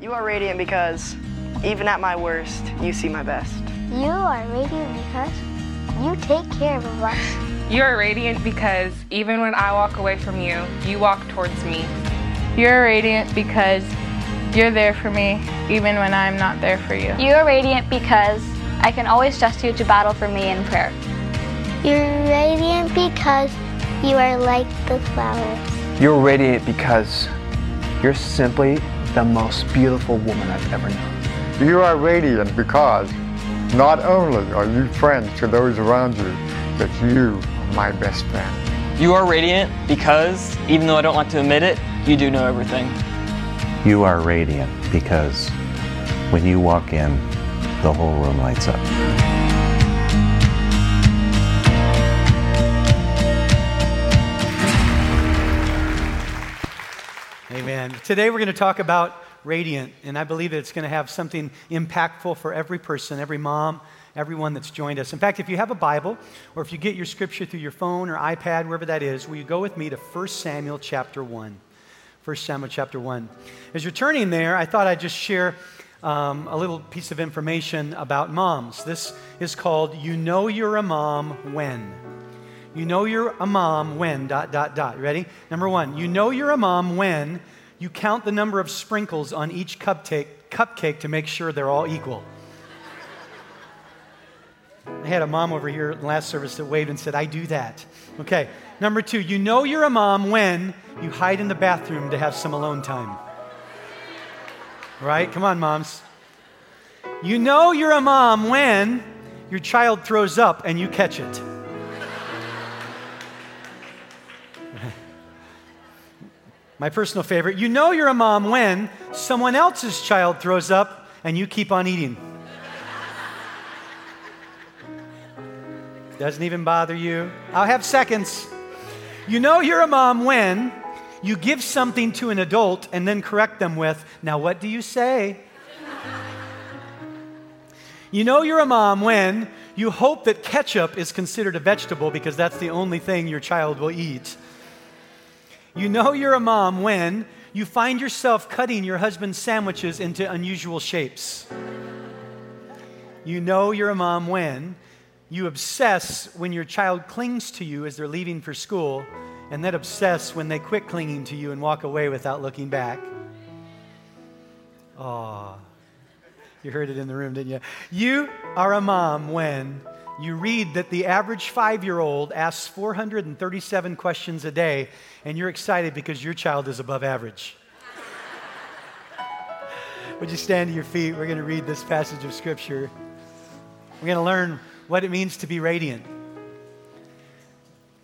You are radiant because, even at my worst, you see my best. You are radiant because you take care of us. You are radiant because even when I walk away from you, you walk towards me. You're radiant because you're there for me even when I'm not there for you. You are radiant because I can always trust you to battle for me in prayer. You're radiant because you are like the flowers. You're radiant because you're simply the most beautiful woman I've ever known. You are radiant because not only are you friends to those around you, but you are my best friend. You are radiant because, even though I don't like to admit it, you do know everything. You are radiant because when you walk in, the whole room lights up. Amen. Today we're going to talk about radiant, and I believe that it's going to have something impactful for every person, every mom, everyone that's joined us. In fact, if you have a Bible, or if you get your scripture through your phone or iPad, wherever that is, will you go with me to 1 Samuel chapter 1? 1 Samuel chapter 1. As you're turning there, I thought I'd just share um, a little piece of information about moms. This is called You Know You're a Mom When. You know you're a mom when, dot, dot, dot. Ready? Number one, you know you're a mom when you count the number of sprinkles on each cupcake, cupcake to make sure they're all equal. I had a mom over here in last service that waved and said, I do that. Okay. Number two, you know you're a mom when you hide in the bathroom to have some alone time. Right? Come on, moms. You know you're a mom when your child throws up and you catch it. My personal favorite, you know you're a mom when someone else's child throws up and you keep on eating. Doesn't even bother you. I'll have seconds. You know you're a mom when you give something to an adult and then correct them with, Now what do you say? you know you're a mom when you hope that ketchup is considered a vegetable because that's the only thing your child will eat. You know you're a mom when you find yourself cutting your husband's sandwiches into unusual shapes. You know you're a mom when you obsess when your child clings to you as they're leaving for school, and then obsess when they quit clinging to you and walk away without looking back. Oh, you heard it in the room, didn't you? You are a mom when you read that the average five year old asks 437 questions a day, and you're excited because your child is above average. Would you stand to your feet? We're going to read this passage of Scripture. We're going to learn what it means to be radiant.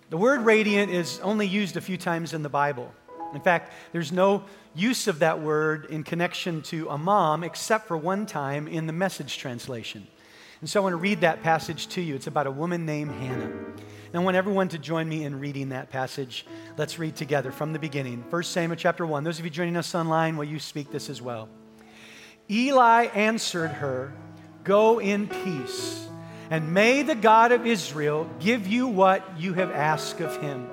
The word radiant is only used a few times in the Bible. In fact, there's no use of that word in connection to a mom except for one time in the message translation. And so I want to read that passage to you. It's about a woman named Hannah. And I want everyone to join me in reading that passage. Let's read together from the beginning. 1 Samuel chapter 1. Those of you joining us online, will you speak this as well? Eli answered her, Go in peace, and may the God of Israel give you what you have asked of him.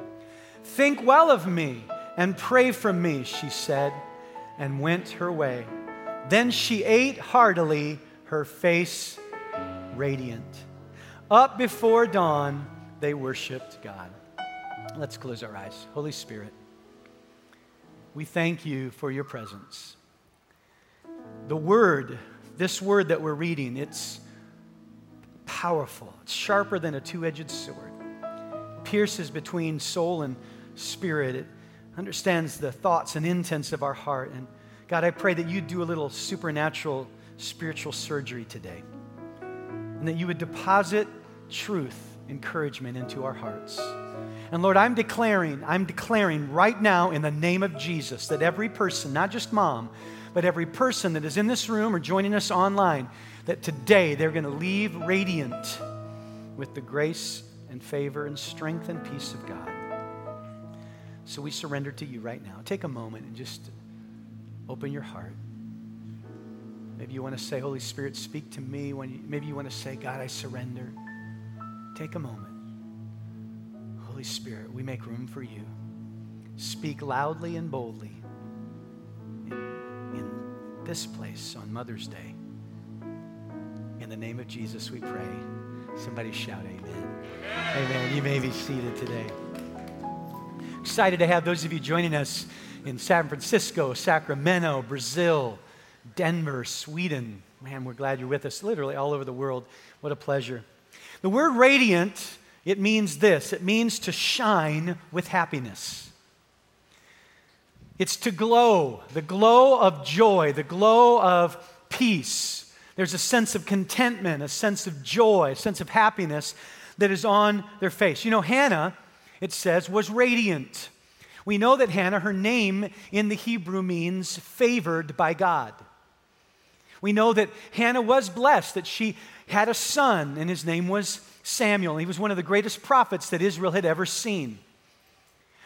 Think well of me and pray for me, she said, and went her way. Then she ate heartily, her face radiant. Up before dawn, they worshiped God. Let's close our eyes. Holy Spirit, we thank you for your presence. The word, this word that we're reading, it's powerful. It's sharper than a two edged sword, it pierces between soul and spirit. It understands the thoughts and intents of our heart. And God, I pray that you do a little supernatural spiritual surgery today and that you would deposit truth, encouragement into our hearts. And Lord, I'm declaring, I'm declaring right now in the name of Jesus that every person, not just mom, but every person that is in this room or joining us online, that today they're going to leave radiant with the grace and favor and strength and peace of God. So we surrender to you right now. Take a moment and just open your heart. Maybe you want to say, Holy Spirit, speak to me. When you, maybe you want to say, God, I surrender. Take a moment. Holy Spirit, we make room for you. Speak loudly and boldly in, in this place on Mother's Day. In the name of Jesus, we pray. Somebody shout, Amen. Amen. You may be seated today. Excited to have those of you joining us in San Francisco, Sacramento, Brazil, Denver, Sweden. Man, we're glad you're with us literally all over the world. What a pleasure. The word radiant, it means this it means to shine with happiness. It's to glow, the glow of joy, the glow of peace. There's a sense of contentment, a sense of joy, a sense of happiness that is on their face. You know, Hannah, it says, was radiant. We know that Hannah, her name in the Hebrew means favored by God. We know that Hannah was blessed, that she had a son, and his name was Samuel. He was one of the greatest prophets that Israel had ever seen.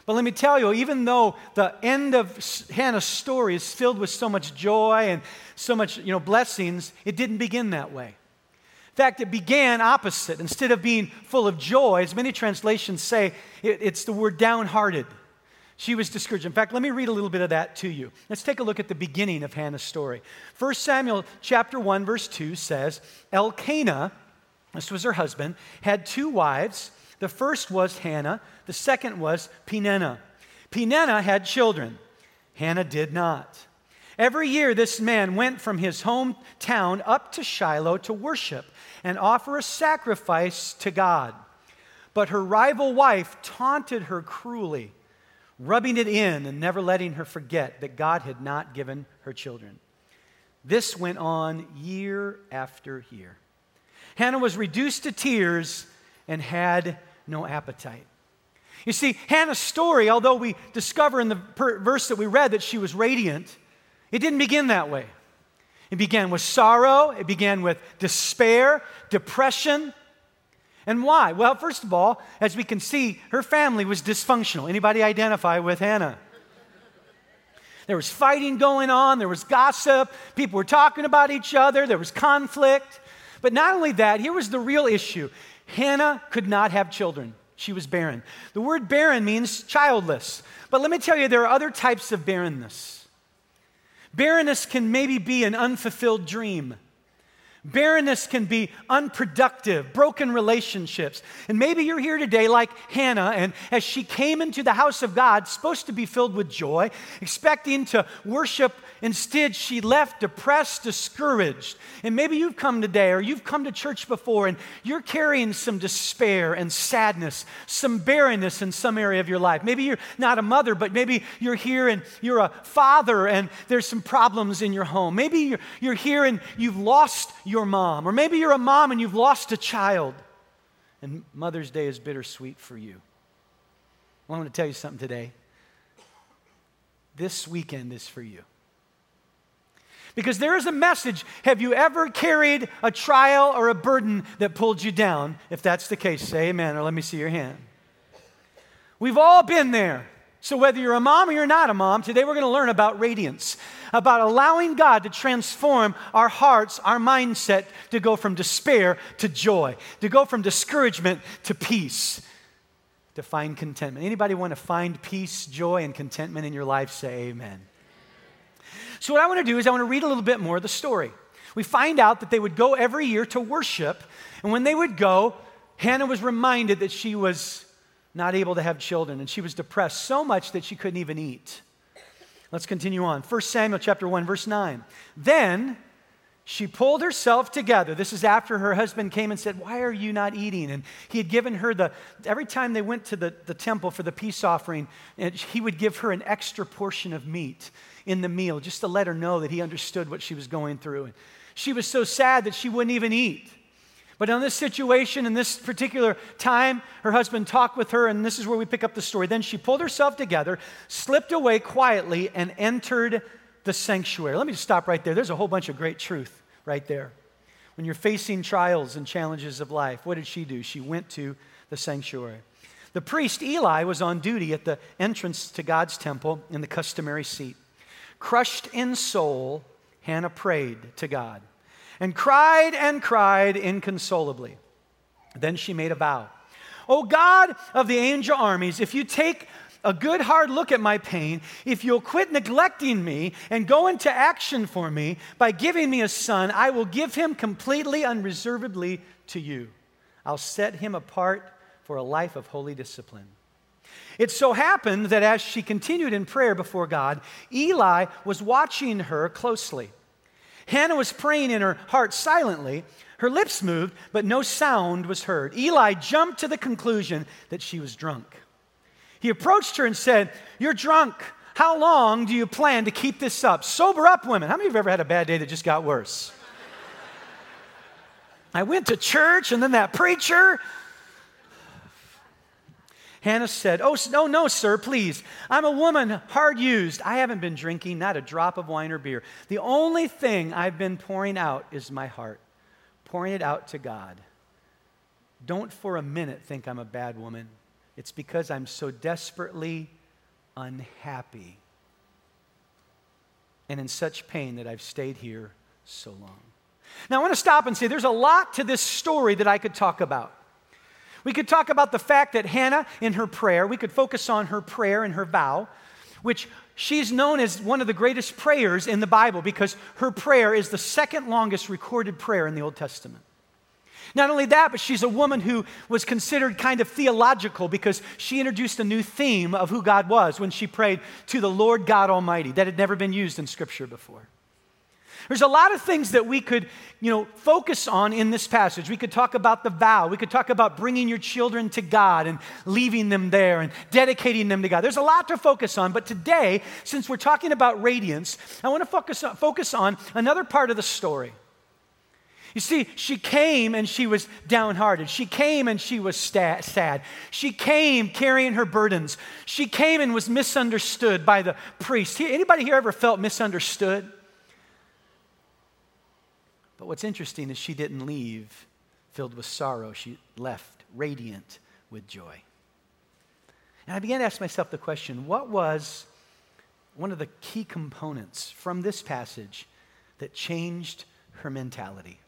But let me tell you, even though the end of Hannah's story is filled with so much joy and so much you know, blessings, it didn't begin that way. In fact, it began opposite. Instead of being full of joy, as many translations say, it, it's the word downhearted. She was discouraged. In fact, let me read a little bit of that to you. Let's take a look at the beginning of Hannah's story. 1 Samuel chapter 1 verse 2 says, Elkanah, this was her husband, had two wives. The first was Hannah, the second was Peninnah. Peninnah had children. Hannah did not. Every year, this man went from his hometown up to Shiloh to worship and offer a sacrifice to God. But her rival wife taunted her cruelly rubbing it in and never letting her forget that God had not given her children. This went on year after year. Hannah was reduced to tears and had no appetite. You see, Hannah's story, although we discover in the per- verse that we read that she was radiant, it didn't begin that way. It began with sorrow, it began with despair, depression, and why? Well, first of all, as we can see, her family was dysfunctional. Anybody identify with Hannah? There was fighting going on, there was gossip, people were talking about each other, there was conflict. But not only that, here was the real issue Hannah could not have children. She was barren. The word barren means childless. But let me tell you, there are other types of barrenness. Barrenness can maybe be an unfulfilled dream. Barrenness can be unproductive, broken relationships. And maybe you're here today like Hannah, and as she came into the house of God, supposed to be filled with joy, expecting to worship, instead she left depressed, discouraged. And maybe you've come today or you've come to church before and you're carrying some despair and sadness, some barrenness in some area of your life. Maybe you're not a mother, but maybe you're here and you're a father and there's some problems in your home. Maybe you're, you're here and you've lost your mom. Or maybe you're a mom and you've lost a child, and Mother's Day is bittersweet for you. Well, I want to tell you something today. This weekend is for you. Because there is a message. Have you ever carried a trial or a burden that pulled you down? If that's the case, say amen or let me see your hand. We've all been there. So, whether you're a mom or you're not a mom, today we're going to learn about radiance, about allowing God to transform our hearts, our mindset to go from despair to joy, to go from discouragement to peace, to find contentment. Anybody want to find peace, joy, and contentment in your life? Say amen. So, what I want to do is I want to read a little bit more of the story. We find out that they would go every year to worship, and when they would go, Hannah was reminded that she was not able to have children, and she was depressed so much that she couldn't even eat. Let's continue on. 1 Samuel chapter 1, verse 9. Then she pulled herself together. This is after her husband came and said, Why are you not eating? And he had given her the, every time they went to the, the temple for the peace offering, he would give her an extra portion of meat in the meal just to let her know that he understood what she was going through. And she was so sad that she wouldn't even eat. But in this situation, in this particular time, her husband talked with her, and this is where we pick up the story. Then she pulled herself together, slipped away quietly, and entered the sanctuary. Let me just stop right there. There's a whole bunch of great truth right there. When you're facing trials and challenges of life, what did she do? She went to the sanctuary. The priest Eli was on duty at the entrance to God's temple in the customary seat. Crushed in soul, Hannah prayed to God and cried and cried inconsolably. Then she made a vow. O God of the angel armies, if you take a good hard look at my pain, if you'll quit neglecting me and go into action for me by giving me a son, I will give him completely, unreservedly to you. I'll set him apart for a life of holy discipline. It so happened that as she continued in prayer before God, Eli was watching her closely. Hannah was praying in her heart silently. Her lips moved, but no sound was heard. Eli jumped to the conclusion that she was drunk. He approached her and said, You're drunk. How long do you plan to keep this up? Sober up, women. How many of you have ever had a bad day that just got worse? I went to church and then that preacher. Hannah said, Oh, no, no, sir, please. I'm a woman hard used. I haven't been drinking not a drop of wine or beer. The only thing I've been pouring out is my heart, pouring it out to God. Don't for a minute think I'm a bad woman. It's because I'm so desperately unhappy and in such pain that I've stayed here so long. Now, I want to stop and say there's a lot to this story that I could talk about. We could talk about the fact that Hannah, in her prayer, we could focus on her prayer and her vow, which she's known as one of the greatest prayers in the Bible because her prayer is the second longest recorded prayer in the Old Testament. Not only that, but she's a woman who was considered kind of theological because she introduced a new theme of who God was when she prayed to the Lord God Almighty that had never been used in Scripture before. There's a lot of things that we could, you know, focus on in this passage. We could talk about the vow. We could talk about bringing your children to God and leaving them there and dedicating them to God. There's a lot to focus on, but today, since we're talking about radiance, I want to focus on, focus on another part of the story. You see, she came and she was downhearted. She came and she was sta- sad. She came carrying her burdens. She came and was misunderstood by the priest. Anybody here ever felt misunderstood? But what's interesting is she didn't leave filled with sorrow. She left radiant with joy. And I began to ask myself the question what was one of the key components from this passage that changed her mentality?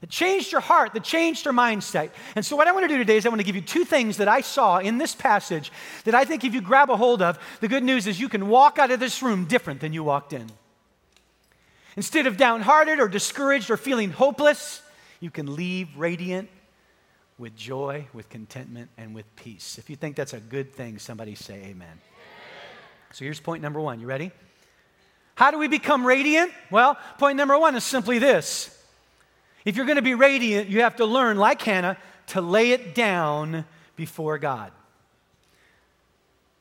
That changed her heart, that changed her mindset. And so, what I want to do today is I want to give you two things that I saw in this passage that I think if you grab a hold of, the good news is you can walk out of this room different than you walked in. Instead of downhearted or discouraged or feeling hopeless, you can leave radiant with joy, with contentment, and with peace. If you think that's a good thing, somebody say amen. amen. So here's point number one. You ready? How do we become radiant? Well, point number one is simply this. If you're going to be radiant, you have to learn, like Hannah, to lay it down before God.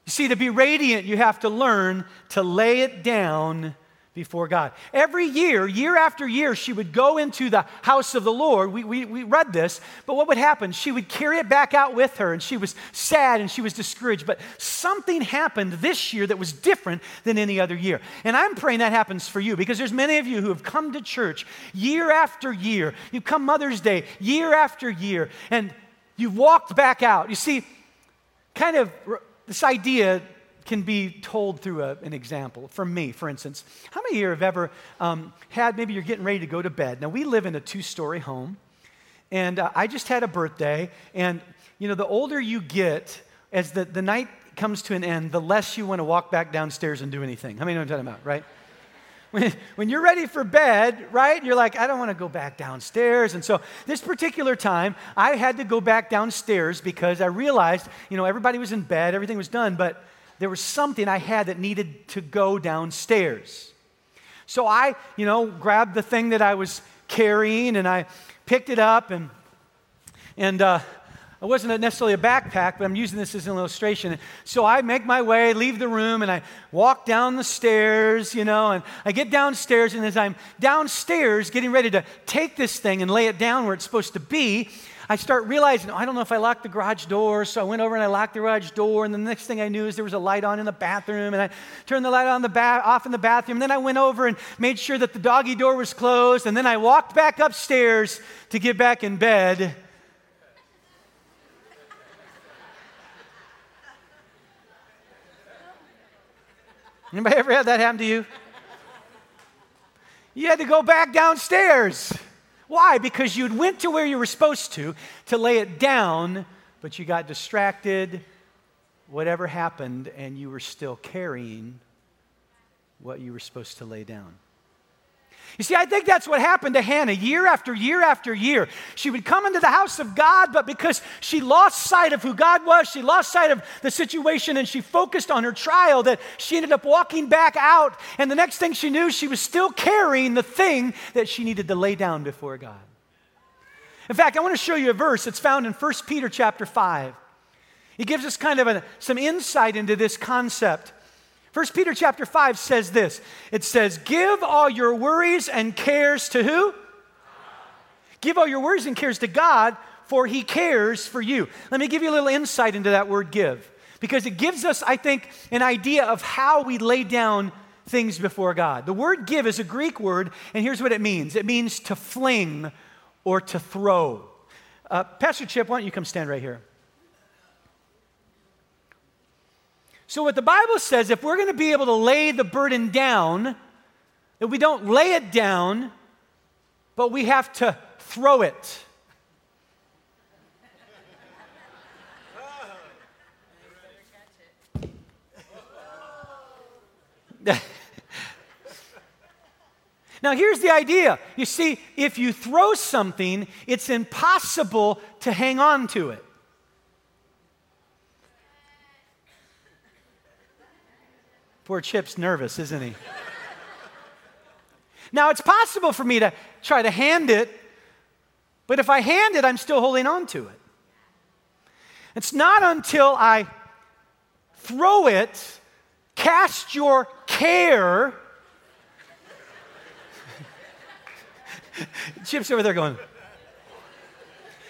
You see, to be radiant, you have to learn to lay it down before God. Every year, year after year, she would go into the house of the Lord. We, we, we read this, but what would happen? She would carry it back out with her, and she was sad and she was discouraged. But something happened this year that was different than any other year. And I'm praying that happens for you because there's many of you who have come to church year after year. You've come Mother's Day year after year, and you've walked back out. You see, kind of this idea can be told through a, an example. For me, for instance, how many of you have ever um, had, maybe you're getting ready to go to bed? Now, we live in a two story home, and uh, I just had a birthday, and you know, the older you get, as the, the night comes to an end, the less you want to walk back downstairs and do anything. How many know what I'm talking about, right? When, when you're ready for bed, right, you're like, I don't want to go back downstairs. And so this particular time, I had to go back downstairs because I realized, you know, everybody was in bed, everything was done, but there was something I had that needed to go downstairs. So I, you know, grabbed the thing that I was carrying and I picked it up and and uh, it wasn't necessarily a backpack, but I'm using this as an illustration. So I make my way, leave the room, and I walk down the stairs, you know, and I get downstairs, and as I'm downstairs getting ready to take this thing and lay it down where it's supposed to be, I start realizing, oh, I don't know if I locked the garage door. So I went over and I locked the garage door. And the next thing I knew is there was a light on in the bathroom. And I turned the light on the ba- off in the bathroom. And then I went over and made sure that the doggy door was closed. And then I walked back upstairs to get back in bed. Anybody ever had that happen to you? You had to go back downstairs. Why? Because you went to where you were supposed to to lay it down, but you got distracted whatever happened and you were still carrying what you were supposed to lay down. You see, I think that's what happened to Hannah year after year after year. She would come into the house of God, but because she lost sight of who God was, she lost sight of the situation, and she focused on her trial, that she ended up walking back out. And the next thing she knew, she was still carrying the thing that she needed to lay down before God. In fact, I want to show you a verse that's found in 1 Peter chapter 5. It gives us kind of a, some insight into this concept. 1 Peter chapter 5 says this. It says, "Give all your worries and cares to who? Give all your worries and cares to God, for he cares for you." Let me give you a little insight into that word give because it gives us I think an idea of how we lay down things before God. The word give is a Greek word and here's what it means. It means to fling or to throw. Uh, Pastor Chip, why don't you come stand right here? So, what the Bible says, if we're going to be able to lay the burden down, that we don't lay it down, but we have to throw it. now, here's the idea. You see, if you throw something, it's impossible to hang on to it. Poor Chip's nervous, isn't he? now, it's possible for me to try to hand it, but if I hand it, I'm still holding on to it. It's not until I throw it, cast your care. Chip's over there going.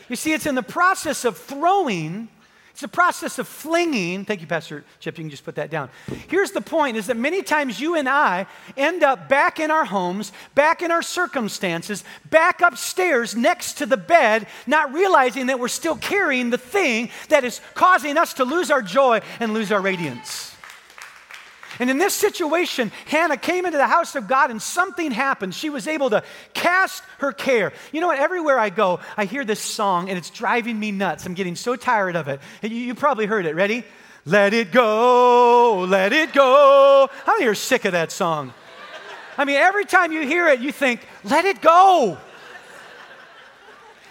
You see, it's in the process of throwing it's a process of flinging. Thank you, Pastor Chip. You can just put that down. Here's the point is that many times you and I end up back in our homes, back in our circumstances, back upstairs next to the bed, not realizing that we're still carrying the thing that is causing us to lose our joy and lose our radiance. And in this situation, Hannah came into the house of God and something happened. She was able to cast her care. You know what? Everywhere I go, I hear this song and it's driving me nuts. I'm getting so tired of it. You, you probably heard it. Ready? Let it go, let it go. How many are sick of that song? I mean, every time you hear it, you think, let it go.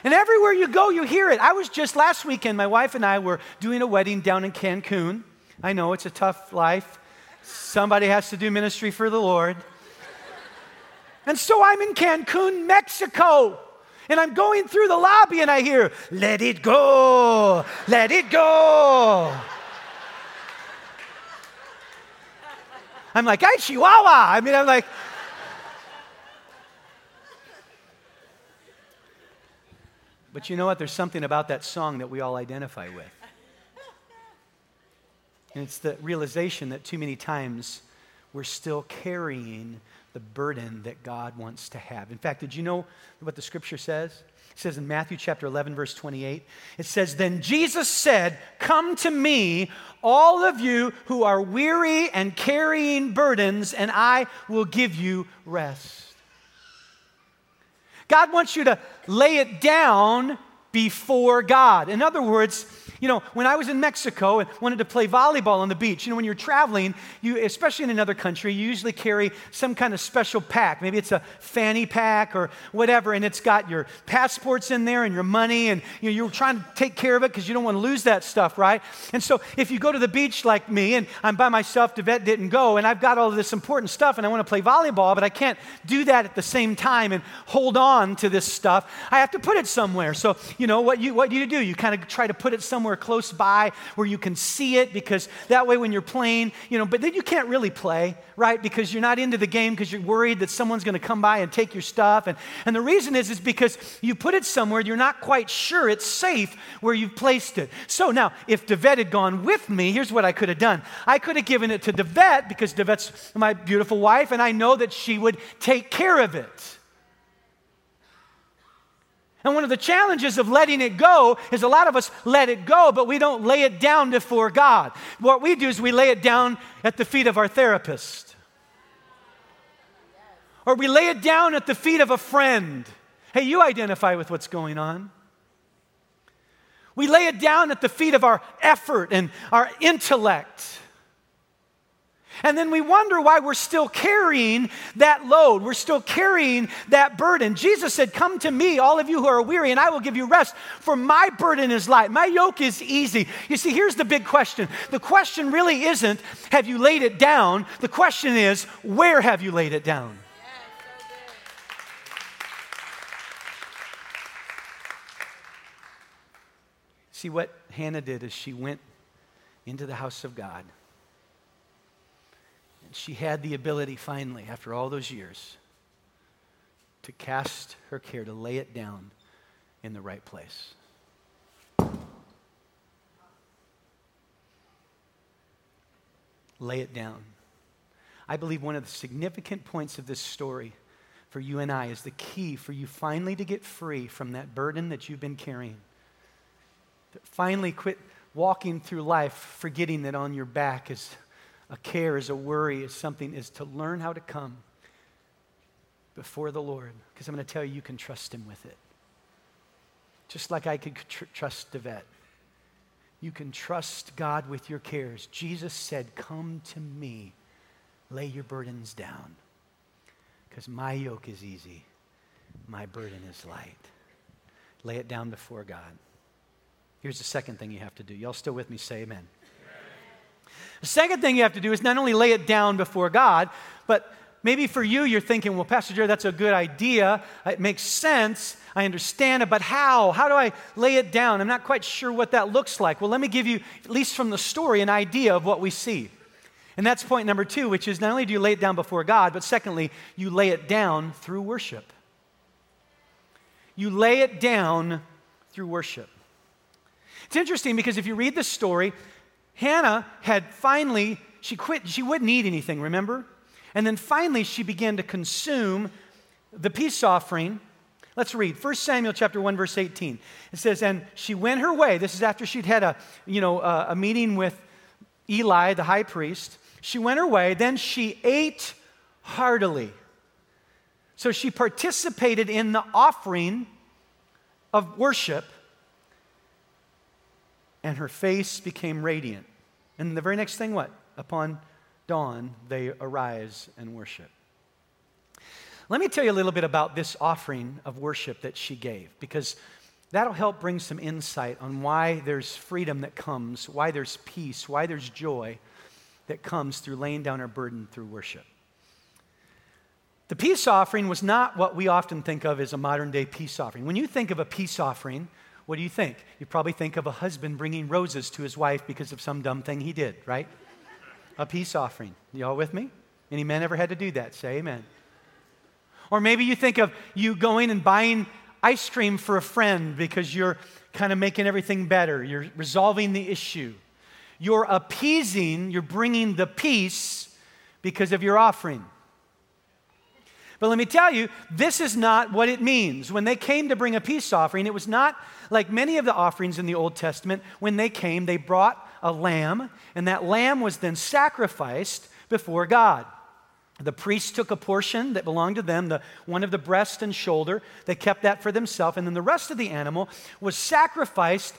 And everywhere you go, you hear it. I was just last weekend, my wife and I were doing a wedding down in Cancun. I know it's a tough life. Somebody has to do ministry for the Lord. And so I'm in Cancun, Mexico. And I'm going through the lobby and I hear, let it go, let it go. I'm like, ay, Chihuahua. I mean, I'm like, but you know what? There's something about that song that we all identify with. And it's the realization that too many times we're still carrying the burden that God wants to have. In fact, did you know what the scripture says? It says in Matthew chapter 11, verse 28, it says, Then Jesus said, Come to me, all of you who are weary and carrying burdens, and I will give you rest. God wants you to lay it down before God. In other words, you know, when I was in Mexico and wanted to play volleyball on the beach, you know, when you're traveling, you, especially in another country, you usually carry some kind of special pack. Maybe it's a fanny pack or whatever, and it's got your passports in there and your money, and you know, you're trying to take care of it because you don't want to lose that stuff, right? And so if you go to the beach like me, and I'm by myself, Devette didn't go, and I've got all this important stuff, and I want to play volleyball, but I can't do that at the same time and hold on to this stuff. I have to put it somewhere. So, you know, what you, what do you do? You kind of try to put it somewhere somewhere close by where you can see it because that way when you're playing, you know, but then you can't really play, right? Because you're not into the game because you're worried that someone's going to come by and take your stuff. And, and the reason is, is because you put it somewhere you're not quite sure it's safe where you've placed it. So now, if Devette had gone with me, here's what I could have done. I could have given it to Devette because Devette's my beautiful wife, and I know that she would take care of it. And one of the challenges of letting it go is a lot of us let it go, but we don't lay it down before God. What we do is we lay it down at the feet of our therapist. Or we lay it down at the feet of a friend. Hey, you identify with what's going on. We lay it down at the feet of our effort and our intellect. And then we wonder why we're still carrying that load. We're still carrying that burden. Jesus said, Come to me, all of you who are weary, and I will give you rest, for my burden is light. My yoke is easy. You see, here's the big question. The question really isn't, Have you laid it down? The question is, Where have you laid it down? See, what Hannah did is she went into the house of God she had the ability finally, after all those years, to cast her care, to lay it down in the right place. Lay it down. I believe one of the significant points of this story for you and I is the key for you finally to get free from that burden that you've been carrying. To finally quit walking through life forgetting that on your back is a care, is a worry, is something, is to learn how to come before the Lord. Because I'm going to tell you, you can trust Him with it. Just like I could tr- trust Devette. You can trust God with your cares. Jesus said, Come to me, lay your burdens down, because my yoke is easy, my burden is light. Lay it down before God. Here's the second thing you have to do. Y'all still with me? Say amen. The second thing you have to do is not only lay it down before God, but maybe for you, you're thinking, well, Pastor Jared, that's a good idea. It makes sense. I understand it, but how? How do I lay it down? I'm not quite sure what that looks like. Well, let me give you, at least from the story, an idea of what we see. And that's point number two, which is not only do you lay it down before God, but secondly, you lay it down through worship. You lay it down through worship. It's interesting because if you read the story, Hannah had finally, she quit, she wouldn't eat anything, remember? And then finally she began to consume the peace offering. Let's read 1 Samuel chapter 1 verse 18. It says and she went her way. This is after she'd had a, you know, a, a meeting with Eli the high priest. She went her way, then she ate heartily. So she participated in the offering of worship and her face became radiant. And the very next thing, what? Upon dawn, they arise and worship. Let me tell you a little bit about this offering of worship that she gave, because that'll help bring some insight on why there's freedom that comes, why there's peace, why there's joy that comes through laying down our burden through worship. The peace offering was not what we often think of as a modern day peace offering. When you think of a peace offering, what do you think? You probably think of a husband bringing roses to his wife because of some dumb thing he did, right? A peace offering. Y'all with me? Any man ever had to do that? Say amen. Or maybe you think of you going and buying ice cream for a friend because you're kind of making everything better. You're resolving the issue. You're appeasing, you're bringing the peace because of your offering. But let me tell you, this is not what it means. When they came to bring a peace offering, it was not like many of the offerings in the Old Testament. When they came, they brought a lamb, and that lamb was then sacrificed before God. The priests took a portion that belonged to them, the, one of the breast and shoulder. They kept that for themselves, and then the rest of the animal was sacrificed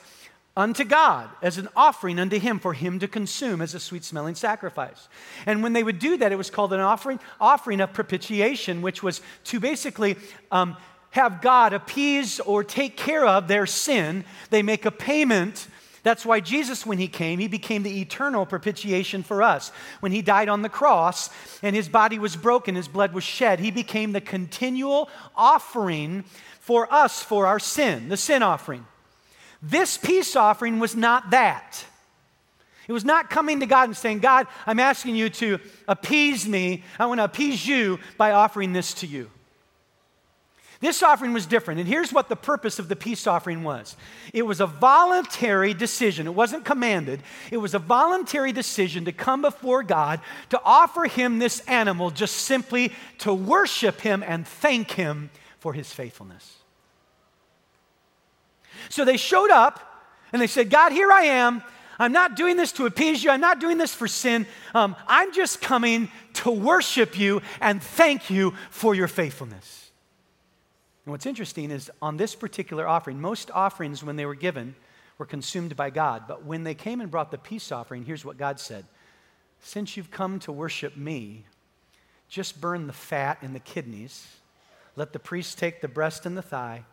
unto God as an offering unto Him for Him to consume as a sweet smelling sacrifice. And when they would do that, it was called an offering, offering of propitiation, which was to basically um, have God appease or take care of their sin. They make a payment. That's why Jesus, when he came, he became the eternal propitiation for us. When he died on the cross and his body was broken, his blood was shed, he became the continual offering for us for our sin, the sin offering. This peace offering was not that. It was not coming to God and saying, God, I'm asking you to appease me. I want to appease you by offering this to you. This offering was different. And here's what the purpose of the peace offering was it was a voluntary decision. It wasn't commanded, it was a voluntary decision to come before God to offer Him this animal just simply to worship Him and thank Him for His faithfulness. So they showed up and they said, God, here I am. I'm not doing this to appease you. I'm not doing this for sin. Um, I'm just coming to worship you and thank you for your faithfulness. And what's interesting is on this particular offering, most offerings, when they were given, were consumed by God. But when they came and brought the peace offering, here's what God said Since you've come to worship me, just burn the fat and the kidneys. Let the priest take the breast and the thigh,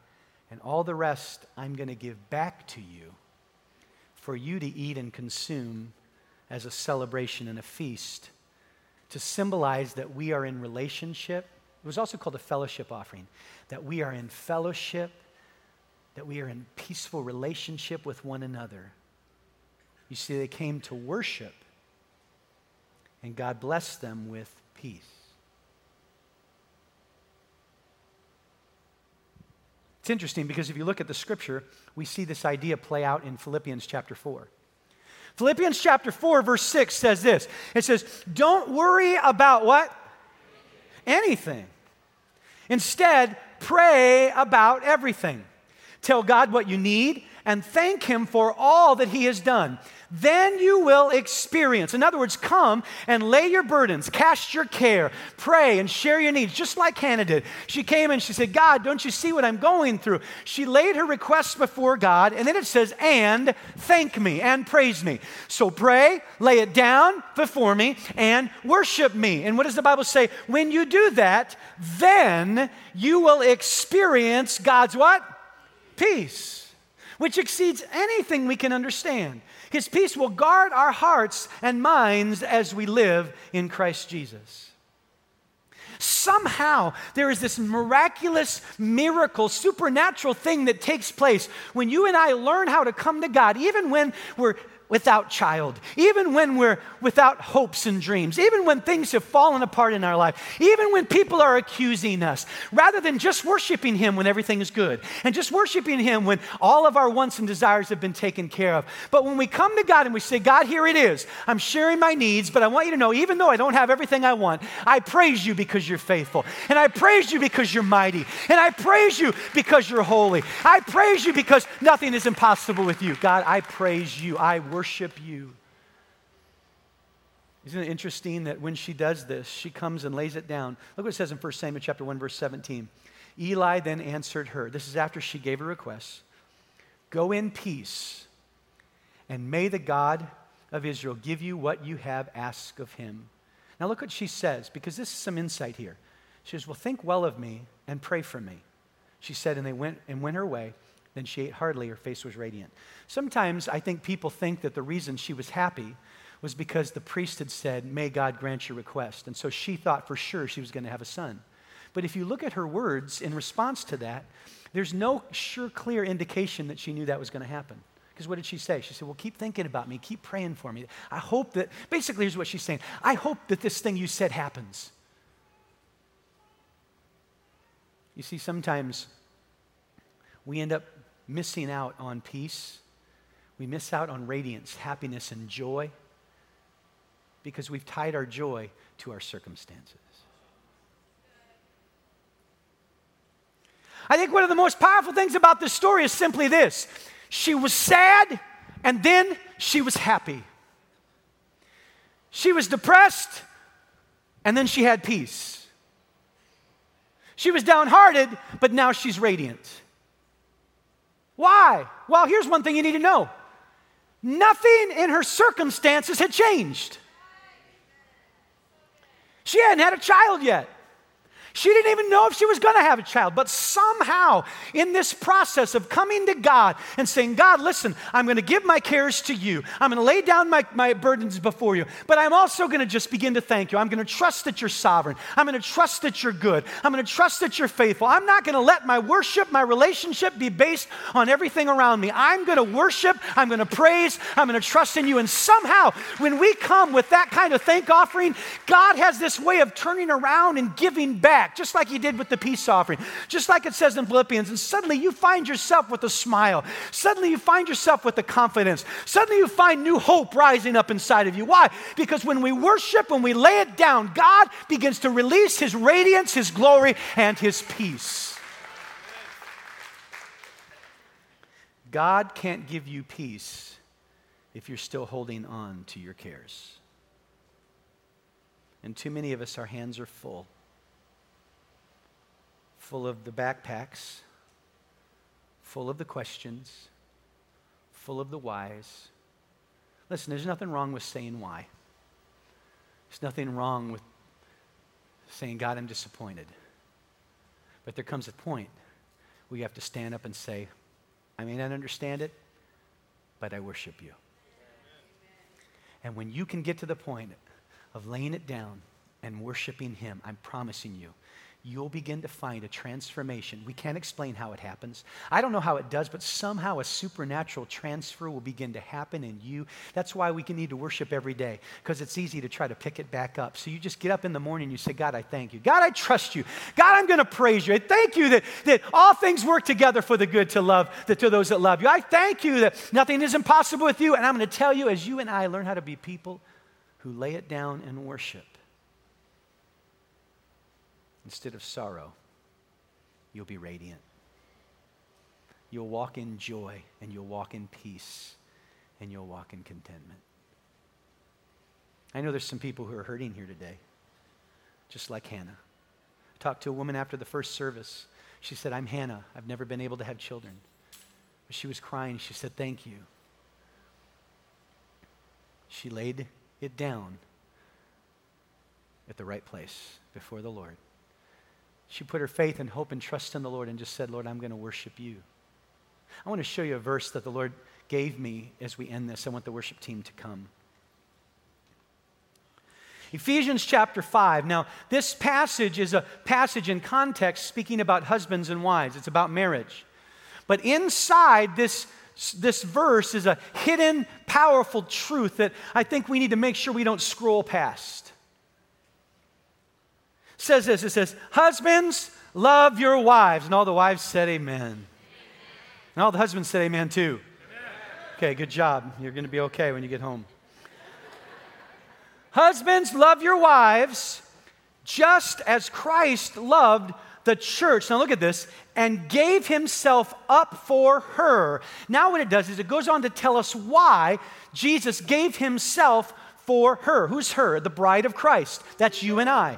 and all the rest I'm going to give back to you for you to eat and consume as a celebration and a feast to symbolize that we are in relationship. It was also called a fellowship offering, that we are in fellowship, that we are in peaceful relationship with one another. You see, they came to worship, and God blessed them with peace. It's interesting because if you look at the scripture, we see this idea play out in Philippians chapter 4. Philippians chapter 4, verse 6 says this It says, Don't worry about what? Anything. Instead, pray about everything. Tell God what you need and thank Him for all that He has done then you will experience. In other words, come and lay your burdens, cast your care, pray, and share your needs, just like Hannah did. She came and she said, God, don't you see what I'm going through? She laid her requests before God, and then it says, and thank me and praise me. So pray, lay it down before me, and worship me. And what does the Bible say? When you do that, then you will experience God's what? Peace, which exceeds anything we can understand. His peace will guard our hearts and minds as we live in Christ Jesus. Somehow, there is this miraculous, miracle, supernatural thing that takes place when you and I learn how to come to God, even when we're without child, even when we're without hopes and dreams, even when things have fallen apart in our life, even when people are accusing us, rather than just worshiping Him when everything is good and just worshiping Him when all of our wants and desires have been taken care of. But when we come to God and we say, God, here it is, I'm sharing my needs, but I want you to know, even though I don't have everything I want, I praise you because you're faithful. And I praise you because you're mighty. And I praise you because you're holy. I praise you because nothing is impossible with you. God, I praise you. I worship you. Isn't it interesting that when she does this, she comes and lays it down? Look what it says in 1 Samuel chapter 1, verse 17. Eli then answered her. This is after she gave her request. Go in peace, and may the God of Israel give you what you have asked of him. Now look what she says, because this is some insight here. She says, Well, think well of me and pray for me. She said, and they went and went her way. Then she ate heartily, her face was radiant. Sometimes I think people think that the reason she was happy was because the priest had said, May God grant your request. And so she thought for sure she was going to have a son. But if you look at her words in response to that, there's no sure, clear indication that she knew that was going to happen. Because what did she say? She said, Well, keep thinking about me, keep praying for me. I hope that, basically, here's what she's saying I hope that this thing you said happens. You see, sometimes we end up missing out on peace. We miss out on radiance, happiness, and joy because we've tied our joy to our circumstances. I think one of the most powerful things about this story is simply this she was sad, and then she was happy. She was depressed, and then she had peace. She was downhearted, but now she's radiant. Why? Well, here's one thing you need to know nothing in her circumstances had changed. She hadn't had a child yet. She didn't even know if she was going to have a child. But somehow, in this process of coming to God and saying, God, listen, I'm going to give my cares to you. I'm going to lay down my, my burdens before you. But I'm also going to just begin to thank you. I'm going to trust that you're sovereign. I'm going to trust that you're good. I'm going to trust that you're faithful. I'm not going to let my worship, my relationship be based on everything around me. I'm going to worship. I'm going to praise. I'm going to trust in you. And somehow, when we come with that kind of thank offering, God has this way of turning around and giving back back, just like he did with the peace offering, just like it says in Philippians. And suddenly you find yourself with a smile. Suddenly you find yourself with the confidence. Suddenly you find new hope rising up inside of you. Why? Because when we worship, when we lay it down, God begins to release his radiance, his glory, and his peace. God can't give you peace if you're still holding on to your cares. And too many of us, our hands are full full of the backpacks, full of the questions, full of the whys. Listen, there's nothing wrong with saying why. There's nothing wrong with saying, God, I'm disappointed. But there comes a point where you have to stand up and say, I may not understand it, but I worship you. And when you can get to the point of laying it down and worshiping Him, I'm promising you, you'll begin to find a transformation. We can't explain how it happens. I don't know how it does, but somehow a supernatural transfer will begin to happen in you. That's why we can need to worship every day, because it's easy to try to pick it back up. So you just get up in the morning and you say, God, I thank you. God, I trust you. God, I'm going to praise you. I thank you that, that all things work together for the good to love, that to those that love you. I thank you that nothing is impossible with you. And I'm going to tell you, as you and I learn how to be people who lay it down and worship, instead of sorrow, you'll be radiant. You'll walk in joy and you'll walk in peace and you'll walk in contentment. I know there's some people who are hurting here today, just like Hannah. I talked to a woman after the first service. She said, I'm Hannah. I've never been able to have children. But she was crying. She said, Thank you. She laid it down at the right place before the Lord. She put her faith and hope and trust in the Lord and just said, Lord, I'm going to worship you. I want to show you a verse that the Lord gave me as we end this. I want the worship team to come. Ephesians chapter 5. Now, this passage is a passage in context speaking about husbands and wives, it's about marriage. But inside this, this verse is a hidden, powerful truth that I think we need to make sure we don't scroll past says this it says, Husbands, love your wives. And all the wives said, Amen. And all the husbands said, Amen too. Okay, good job. You're going to be okay when you get home. Husbands, love your wives just as Christ loved the church. Now look at this, and gave himself up for her. Now, what it does is it goes on to tell us why Jesus gave himself for her. Who's her? The bride of Christ. That's you and I.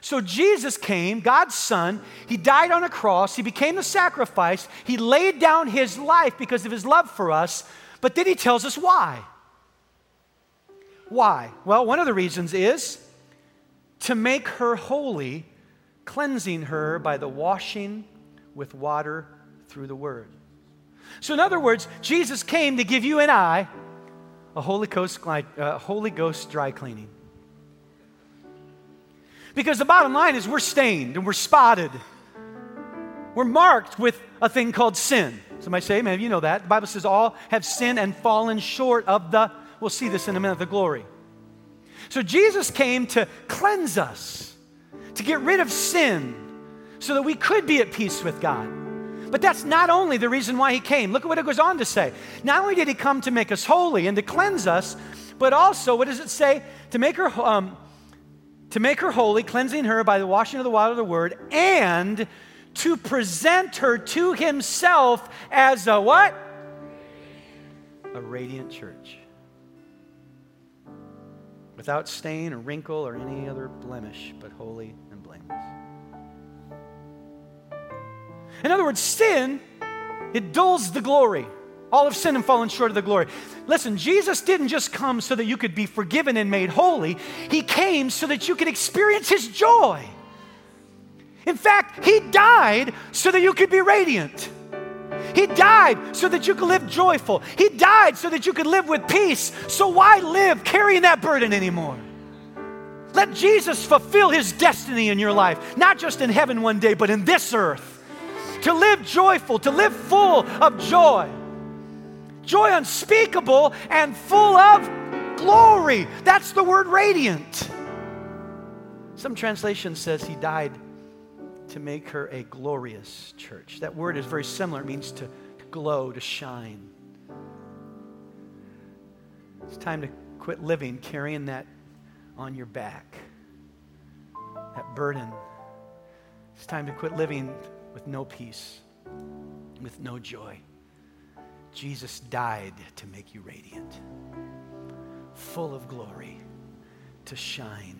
So Jesus came, God's Son. He died on a cross. He became the sacrifice. He laid down his life because of his love for us. But then he tells us why. Why? Well, one of the reasons is to make her holy, cleansing her by the washing with water through the word. So, in other words, Jesus came to give you and I a Holy Ghost, uh, Holy Ghost dry cleaning. Because the bottom line is we're stained and we're spotted. We're marked with a thing called sin. Somebody say, Amen. You know that. The Bible says all have sinned and fallen short of the, we'll see this in a minute, the glory. So Jesus came to cleanse us, to get rid of sin, so that we could be at peace with God. But that's not only the reason why he came. Look at what it goes on to say. Not only did he come to make us holy and to cleanse us, but also, what does it say? To make her. Um, to make her holy, cleansing her by the washing of the water of the word, and to present her to himself as a what? A radiant church. Without stain or wrinkle or any other blemish, but holy and blameless. In other words, sin, it dulls the glory. All have sinned and fallen short of the glory. Listen, Jesus didn't just come so that you could be forgiven and made holy, He came so that you could experience His joy. In fact, He died so that you could be radiant. He died so that you could live joyful. He died so that you could live with peace. So why live carrying that burden anymore? Let Jesus fulfill his destiny in your life, not just in heaven one day, but in this earth. To live joyful, to live full of joy joy unspeakable and full of glory. That's the word radiant. Some translation says he died to make her a glorious church. That word is very similar. It means to glow, to shine. It's time to quit living carrying that on your back, that burden. It's time to quit living with no peace, with no joy. Jesus died to make you radiant, full of glory, to shine